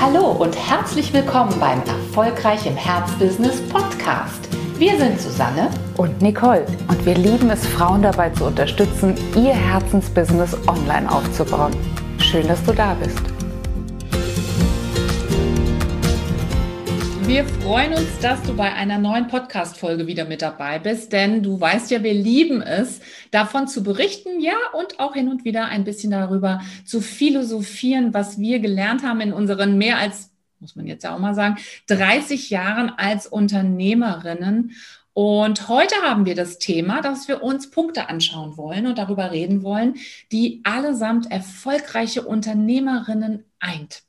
Hallo und herzlich willkommen beim Erfolgreich im Herzbusiness Podcast. Wir sind Susanne und Nicole und wir lieben es, Frauen dabei zu unterstützen, ihr Herzensbusiness online aufzubauen. Schön, dass du da bist. Wir freuen uns, dass du bei einer neuen Podcast-Folge wieder mit dabei bist, denn du weißt ja, wir lieben es, davon zu berichten, ja, und auch hin und wieder ein bisschen darüber zu philosophieren, was wir gelernt haben in unseren mehr als, muss man jetzt ja auch mal sagen, 30 Jahren als Unternehmerinnen. Und heute haben wir das Thema, dass wir uns Punkte anschauen wollen und darüber reden wollen, die allesamt erfolgreiche Unternehmerinnen eint.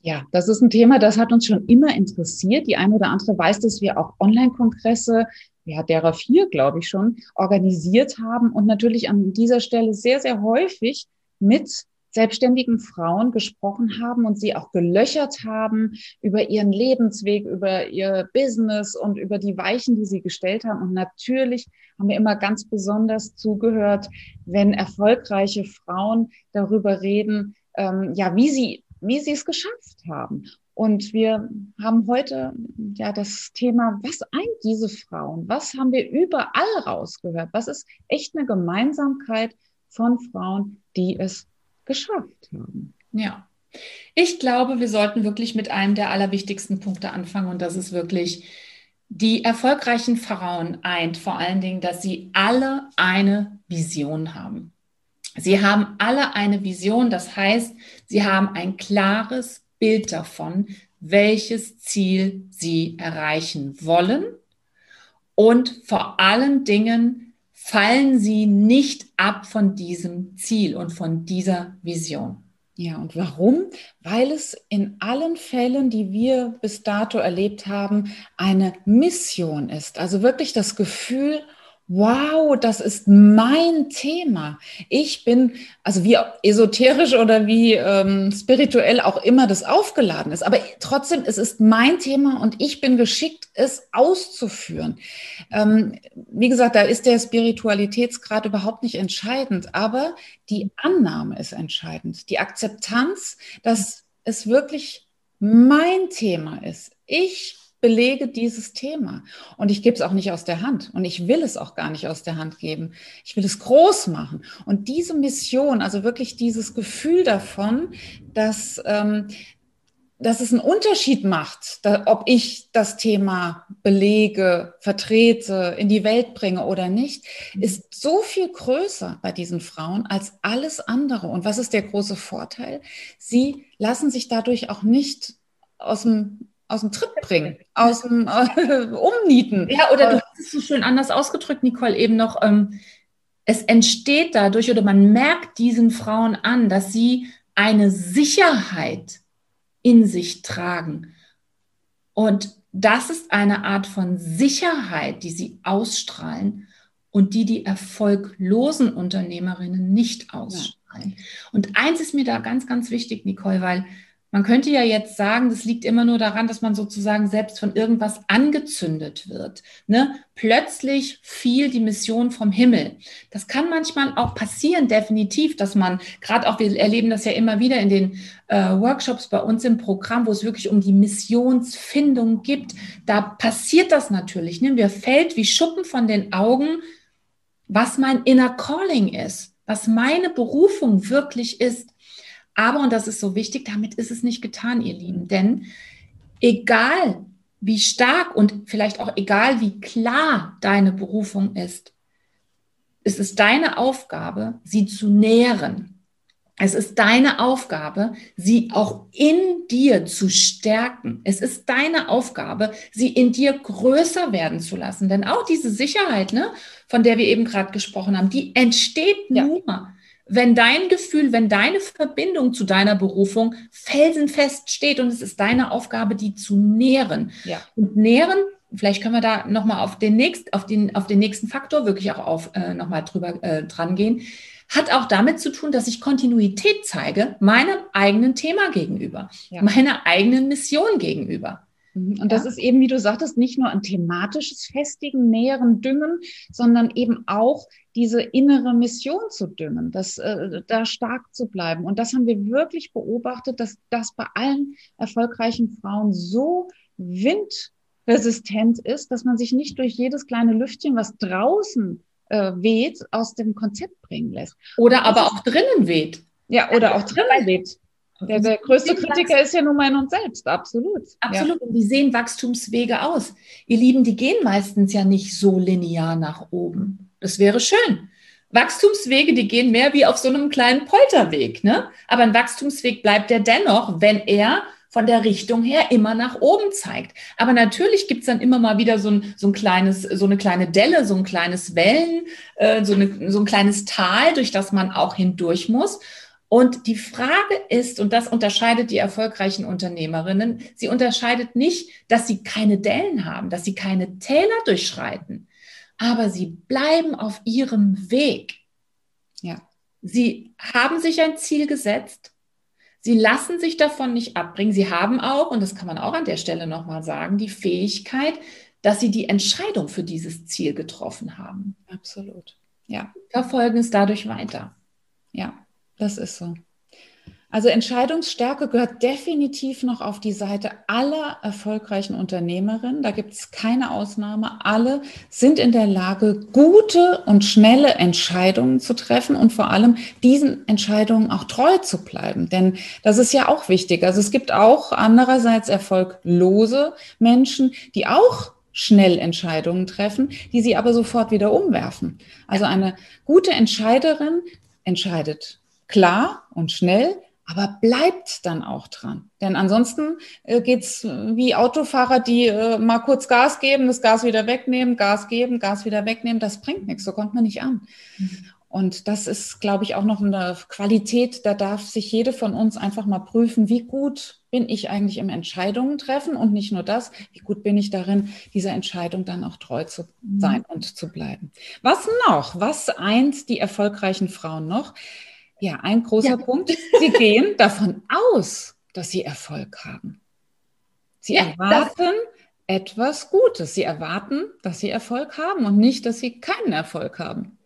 Ja, das ist ein Thema, das hat uns schon immer interessiert. Die eine oder andere weiß, dass wir auch Online-Kongresse, ja, derer vier, glaube ich schon, organisiert haben und natürlich an dieser Stelle sehr, sehr häufig mit selbstständigen Frauen gesprochen haben und sie auch gelöchert haben über ihren Lebensweg, über ihr Business und über die Weichen, die sie gestellt haben. Und natürlich haben wir immer ganz besonders zugehört, wenn erfolgreiche Frauen darüber reden, ähm, ja, wie sie wie sie es geschafft haben. Und wir haben heute ja das Thema, was eint diese Frauen? Was haben wir überall rausgehört? Was ist echt eine Gemeinsamkeit von Frauen, die es geschafft haben? Ja. Ich glaube, wir sollten wirklich mit einem der allerwichtigsten Punkte anfangen und das ist wirklich die erfolgreichen Frauen eint vor allen Dingen, dass sie alle eine Vision haben. Sie haben alle eine Vision, das heißt, sie haben ein klares Bild davon, welches Ziel sie erreichen wollen. Und vor allen Dingen fallen sie nicht ab von diesem Ziel und von dieser Vision. Ja, und warum? Weil es in allen Fällen, die wir bis dato erlebt haben, eine Mission ist. Also wirklich das Gefühl, wow, das ist mein Thema. Ich bin, also wie esoterisch oder wie ähm, spirituell auch immer das aufgeladen ist, aber trotzdem, es ist mein Thema und ich bin geschickt, es auszuführen. Ähm, wie gesagt, da ist der Spiritualitätsgrad überhaupt nicht entscheidend, aber die Annahme ist entscheidend. Die Akzeptanz, dass es wirklich mein Thema ist. Ich belege dieses Thema. Und ich gebe es auch nicht aus der Hand. Und ich will es auch gar nicht aus der Hand geben. Ich will es groß machen. Und diese Mission, also wirklich dieses Gefühl davon, dass, ähm, dass es einen Unterschied macht, da, ob ich das Thema belege, vertrete, in die Welt bringe oder nicht, ist so viel größer bei diesen Frauen als alles andere. Und was ist der große Vorteil? Sie lassen sich dadurch auch nicht aus dem aus dem Trip bringen, aus dem äh, Umnieten. Ja, oder du äh, hast es so schön anders ausgedrückt, Nicole, eben noch, ähm, es entsteht dadurch oder man merkt diesen Frauen an, dass sie eine Sicherheit in sich tragen. Und das ist eine Art von Sicherheit, die sie ausstrahlen und die die erfolglosen Unternehmerinnen nicht ausstrahlen. Ja. Und eins ist mir da ganz, ganz wichtig, Nicole, weil man könnte ja jetzt sagen, das liegt immer nur daran, dass man sozusagen selbst von irgendwas angezündet wird. Ne? Plötzlich fiel die Mission vom Himmel. Das kann manchmal auch passieren, definitiv, dass man, gerade auch, wir erleben das ja immer wieder in den äh, Workshops bei uns im Programm, wo es wirklich um die Missionsfindung gibt. Da passiert das natürlich. Ne? Mir fällt wie Schuppen von den Augen, was mein Inner Calling ist, was meine Berufung wirklich ist. Aber, und das ist so wichtig, damit ist es nicht getan, ihr Lieben. Denn egal wie stark und vielleicht auch egal wie klar deine Berufung ist, es ist deine Aufgabe, sie zu nähren. Es ist deine Aufgabe, sie auch in dir zu stärken. Es ist deine Aufgabe, sie in dir größer werden zu lassen. Denn auch diese Sicherheit, ne, von der wir eben gerade gesprochen haben, die entsteht ja. nur, wenn dein Gefühl, wenn deine Verbindung zu deiner Berufung felsenfest steht und es ist deine Aufgabe, die zu nähren. Ja. Und nähren, vielleicht können wir da nochmal auf den, nächst, auf, den, auf den nächsten Faktor wirklich auch auf, äh, nochmal drüber äh, dran gehen, hat auch damit zu tun, dass ich Kontinuität zeige meinem eigenen Thema gegenüber, ja. meiner eigenen Mission gegenüber. Und das ja. ist eben, wie du sagtest, nicht nur ein thematisches Festigen, näheren Düngen, sondern eben auch diese innere Mission zu düngen, das, äh, da stark zu bleiben. Und das haben wir wirklich beobachtet, dass das bei allen erfolgreichen Frauen so windresistent ist, dass man sich nicht durch jedes kleine Lüftchen, was draußen äh, weht, aus dem Konzept bringen lässt. Oder aber auch drinnen weht. Ja, oder auch drinnen weht. Der, der größte Kritiker ist ja nun mal in uns selbst, absolut. Absolut. Ja. Und wie sehen Wachstumswege aus? Ihr Lieben, die gehen meistens ja nicht so linear nach oben. Das wäre schön. Wachstumswege, die gehen mehr wie auf so einem kleinen Polterweg, ne? Aber ein Wachstumsweg bleibt er dennoch, wenn er von der Richtung her immer nach oben zeigt. Aber natürlich gibt's dann immer mal wieder so ein, so ein kleines, so eine kleine Delle, so ein kleines Wellen, äh, so, eine, so ein kleines Tal, durch das man auch hindurch muss. Und die Frage ist, und das unterscheidet die erfolgreichen Unternehmerinnen, sie unterscheidet nicht, dass sie keine Dellen haben, dass sie keine Täler durchschreiten, aber sie bleiben auf ihrem Weg. Ja. Sie haben sich ein Ziel gesetzt. Sie lassen sich davon nicht abbringen. Sie haben auch, und das kann man auch an der Stelle nochmal sagen, die Fähigkeit, dass sie die Entscheidung für dieses Ziel getroffen haben. Absolut. Ja. Verfolgen es dadurch weiter. Ja. Das ist so. Also Entscheidungsstärke gehört definitiv noch auf die Seite aller erfolgreichen Unternehmerinnen. Da gibt es keine Ausnahme. Alle sind in der Lage, gute und schnelle Entscheidungen zu treffen und vor allem diesen Entscheidungen auch treu zu bleiben. Denn das ist ja auch wichtig. Also es gibt auch andererseits erfolglose Menschen, die auch schnell Entscheidungen treffen, die sie aber sofort wieder umwerfen. Also eine gute Entscheiderin entscheidet klar und schnell, aber bleibt dann auch dran. Denn ansonsten äh, geht's wie Autofahrer, die äh, mal kurz Gas geben, das Gas wieder wegnehmen, Gas geben, Gas wieder wegnehmen. Das bringt nichts, so kommt man nicht an. Mhm. Und das ist, glaube ich, auch noch eine Qualität, da darf sich jede von uns einfach mal prüfen, wie gut bin ich eigentlich im Entscheidungen treffen und nicht nur das, wie gut bin ich darin, dieser Entscheidung dann auch treu zu mhm. sein und zu bleiben. Was noch? Was eint die erfolgreichen Frauen noch? Ja, ein großer ja. Punkt. Sie gehen davon aus, dass sie Erfolg haben. Sie ja, erwarten etwas Gutes. Sie erwarten, dass sie Erfolg haben und nicht, dass sie keinen Erfolg haben.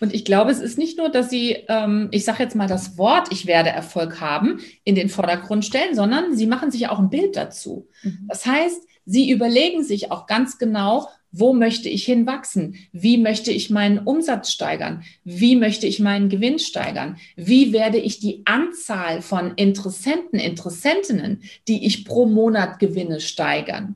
Und ich glaube, es ist nicht nur, dass sie, ähm, ich sage jetzt mal das Wort, ich werde Erfolg haben, in den Vordergrund stellen, sondern sie machen sich auch ein Bild dazu. Mhm. Das heißt, sie überlegen sich auch ganz genau, wo möchte ich hinwachsen? Wie möchte ich meinen Umsatz steigern? Wie möchte ich meinen Gewinn steigern? Wie werde ich die Anzahl von Interessenten, Interessentinnen, die ich pro Monat gewinne, steigern?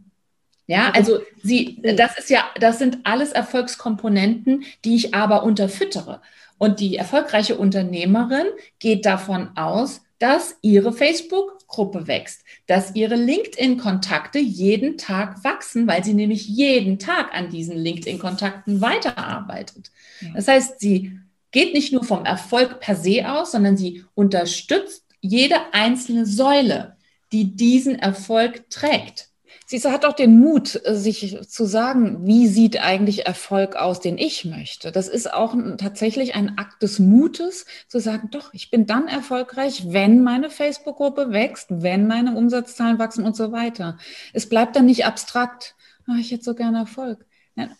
Ja, also sie, das ist ja, das sind alles Erfolgskomponenten, die ich aber unterfüttere. Und die erfolgreiche Unternehmerin geht davon aus, dass ihre Facebook-Gruppe wächst, dass ihre LinkedIn-Kontakte jeden Tag wachsen, weil sie nämlich jeden Tag an diesen LinkedIn-Kontakten weiterarbeitet. Das heißt, sie geht nicht nur vom Erfolg per se aus, sondern sie unterstützt jede einzelne Säule, die diesen Erfolg trägt. Sie hat auch den Mut, äh, sich zu sagen, wie sieht eigentlich Erfolg aus, den ich möchte. Das ist auch tatsächlich ein Akt des Mutes, zu sagen, doch, ich bin dann erfolgreich, wenn meine Facebook-Gruppe wächst, wenn meine Umsatzzahlen wachsen und so weiter. Es bleibt dann nicht abstrakt, oh, ich hätte so gerne Erfolg.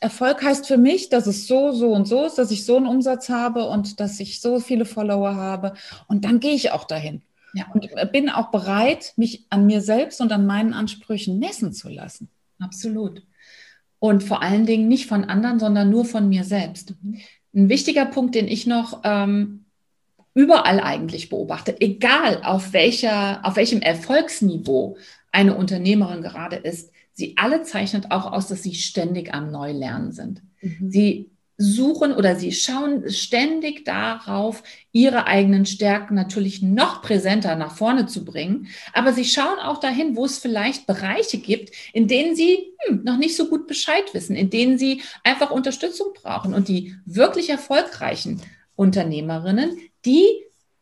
Erfolg heißt für mich, dass es so, so und so ist, dass ich so einen Umsatz habe und dass ich so viele Follower habe. Und dann gehe ich auch dahin. Ja, und bin auch bereit, mich an mir selbst und an meinen Ansprüchen messen zu lassen. Absolut. Und vor allen Dingen nicht von anderen, sondern nur von mir selbst. Mhm. Ein wichtiger Punkt, den ich noch ähm, überall eigentlich beobachte, egal auf, welcher, auf welchem Erfolgsniveau eine Unternehmerin gerade ist, sie alle zeichnet auch aus, dass sie ständig am Neulernen sind. Mhm. Sie suchen oder sie schauen ständig darauf, ihre eigenen Stärken natürlich noch präsenter nach vorne zu bringen. Aber sie schauen auch dahin, wo es vielleicht Bereiche gibt, in denen sie hm, noch nicht so gut Bescheid wissen, in denen sie einfach Unterstützung brauchen. Und die wirklich erfolgreichen Unternehmerinnen, die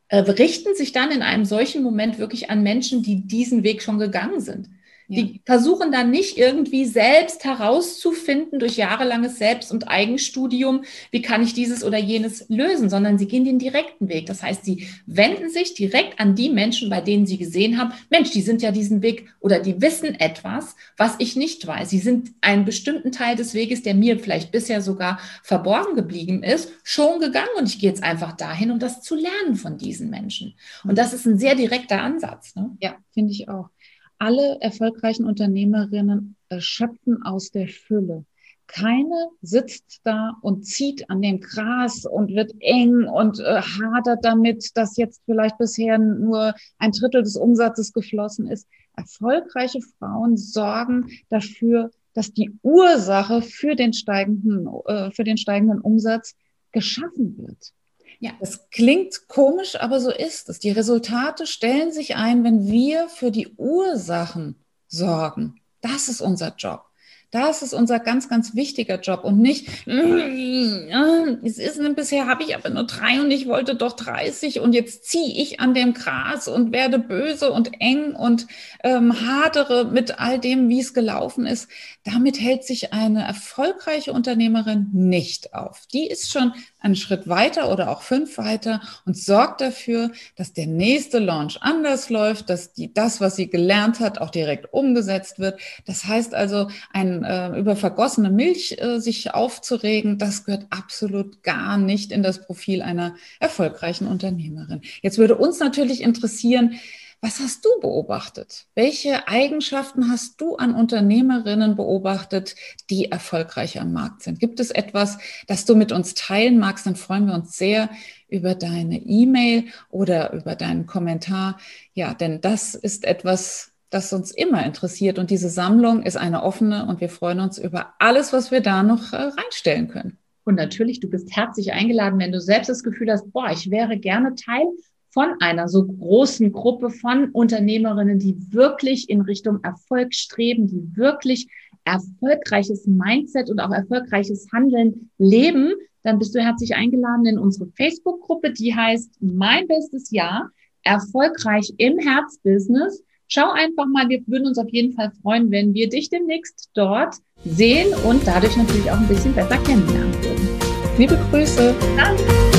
äh, richten sich dann in einem solchen Moment wirklich an Menschen, die diesen Weg schon gegangen sind Die versuchen dann nicht irgendwie selbst herauszufinden durch jahrelanges Selbst- und Eigenstudium, wie kann ich dieses oder jenes lösen, sondern sie gehen den direkten Weg. Das heißt, sie wenden sich direkt an die Menschen, bei denen sie gesehen haben, Mensch, die sind ja diesen Weg oder die wissen etwas, was ich nicht weiß. Sie sind einen bestimmten Teil des Weges, der mir vielleicht bisher sogar verborgen geblieben ist, schon gegangen und ich gehe jetzt einfach dahin, um das zu lernen von diesen Menschen. Und das ist ein sehr direkter Ansatz. Ne? Ja, finde ich auch alle erfolgreichen Unternehmerinnen äh, schöpfen aus der Fülle. Keine sitzt da und zieht an dem Gras und wird eng und äh, hadert damit, dass jetzt vielleicht bisher nur ein Drittel des Umsatzes geflossen ist. Erfolgreiche Frauen sorgen dafür, dass die Ursache für den steigenden, äh, für den steigenden Umsatz geschaffen wird. Ja. Das klingt komisch, aber so ist es. Die Resultate stellen sich ein, wenn wir für die Ursachen sorgen. Das ist unser Job. Das ist unser ganz, ganz wichtiger Job und nicht, mm, es ist bisher habe ich aber nur drei und ich wollte doch 30 und jetzt ziehe ich an dem Gras und werde böse und eng und ähm, hadere mit all dem, wie es gelaufen ist. Damit hält sich eine erfolgreiche Unternehmerin nicht auf. Die ist schon einen Schritt weiter oder auch fünf weiter und sorgt dafür, dass der nächste Launch anders läuft, dass die, das, was sie gelernt hat, auch direkt umgesetzt wird. Das heißt also, ein, äh, über vergossene Milch äh, sich aufzuregen, das gehört absolut gar nicht in das Profil einer erfolgreichen Unternehmerin. Jetzt würde uns natürlich interessieren, was hast du beobachtet? Welche Eigenschaften hast du an Unternehmerinnen beobachtet, die erfolgreich am Markt sind? Gibt es etwas, das du mit uns teilen magst? Dann freuen wir uns sehr über deine E-Mail oder über deinen Kommentar. Ja, denn das ist etwas, das uns immer interessiert. Und diese Sammlung ist eine offene und wir freuen uns über alles, was wir da noch äh, reinstellen können. Und natürlich, du bist herzlich eingeladen, wenn du selbst das Gefühl hast, boah, ich wäre gerne Teil von einer so großen Gruppe von Unternehmerinnen, die wirklich in Richtung Erfolg streben, die wirklich erfolgreiches Mindset und auch erfolgreiches Handeln leben, dann bist du herzlich eingeladen in unsere Facebook-Gruppe, die heißt Mein bestes Jahr, erfolgreich im Herzbusiness. Schau einfach mal, wir würden uns auf jeden Fall freuen, wenn wir dich demnächst dort sehen und dadurch natürlich auch ein bisschen besser kennenlernen würden. Liebe Grüße. Danke.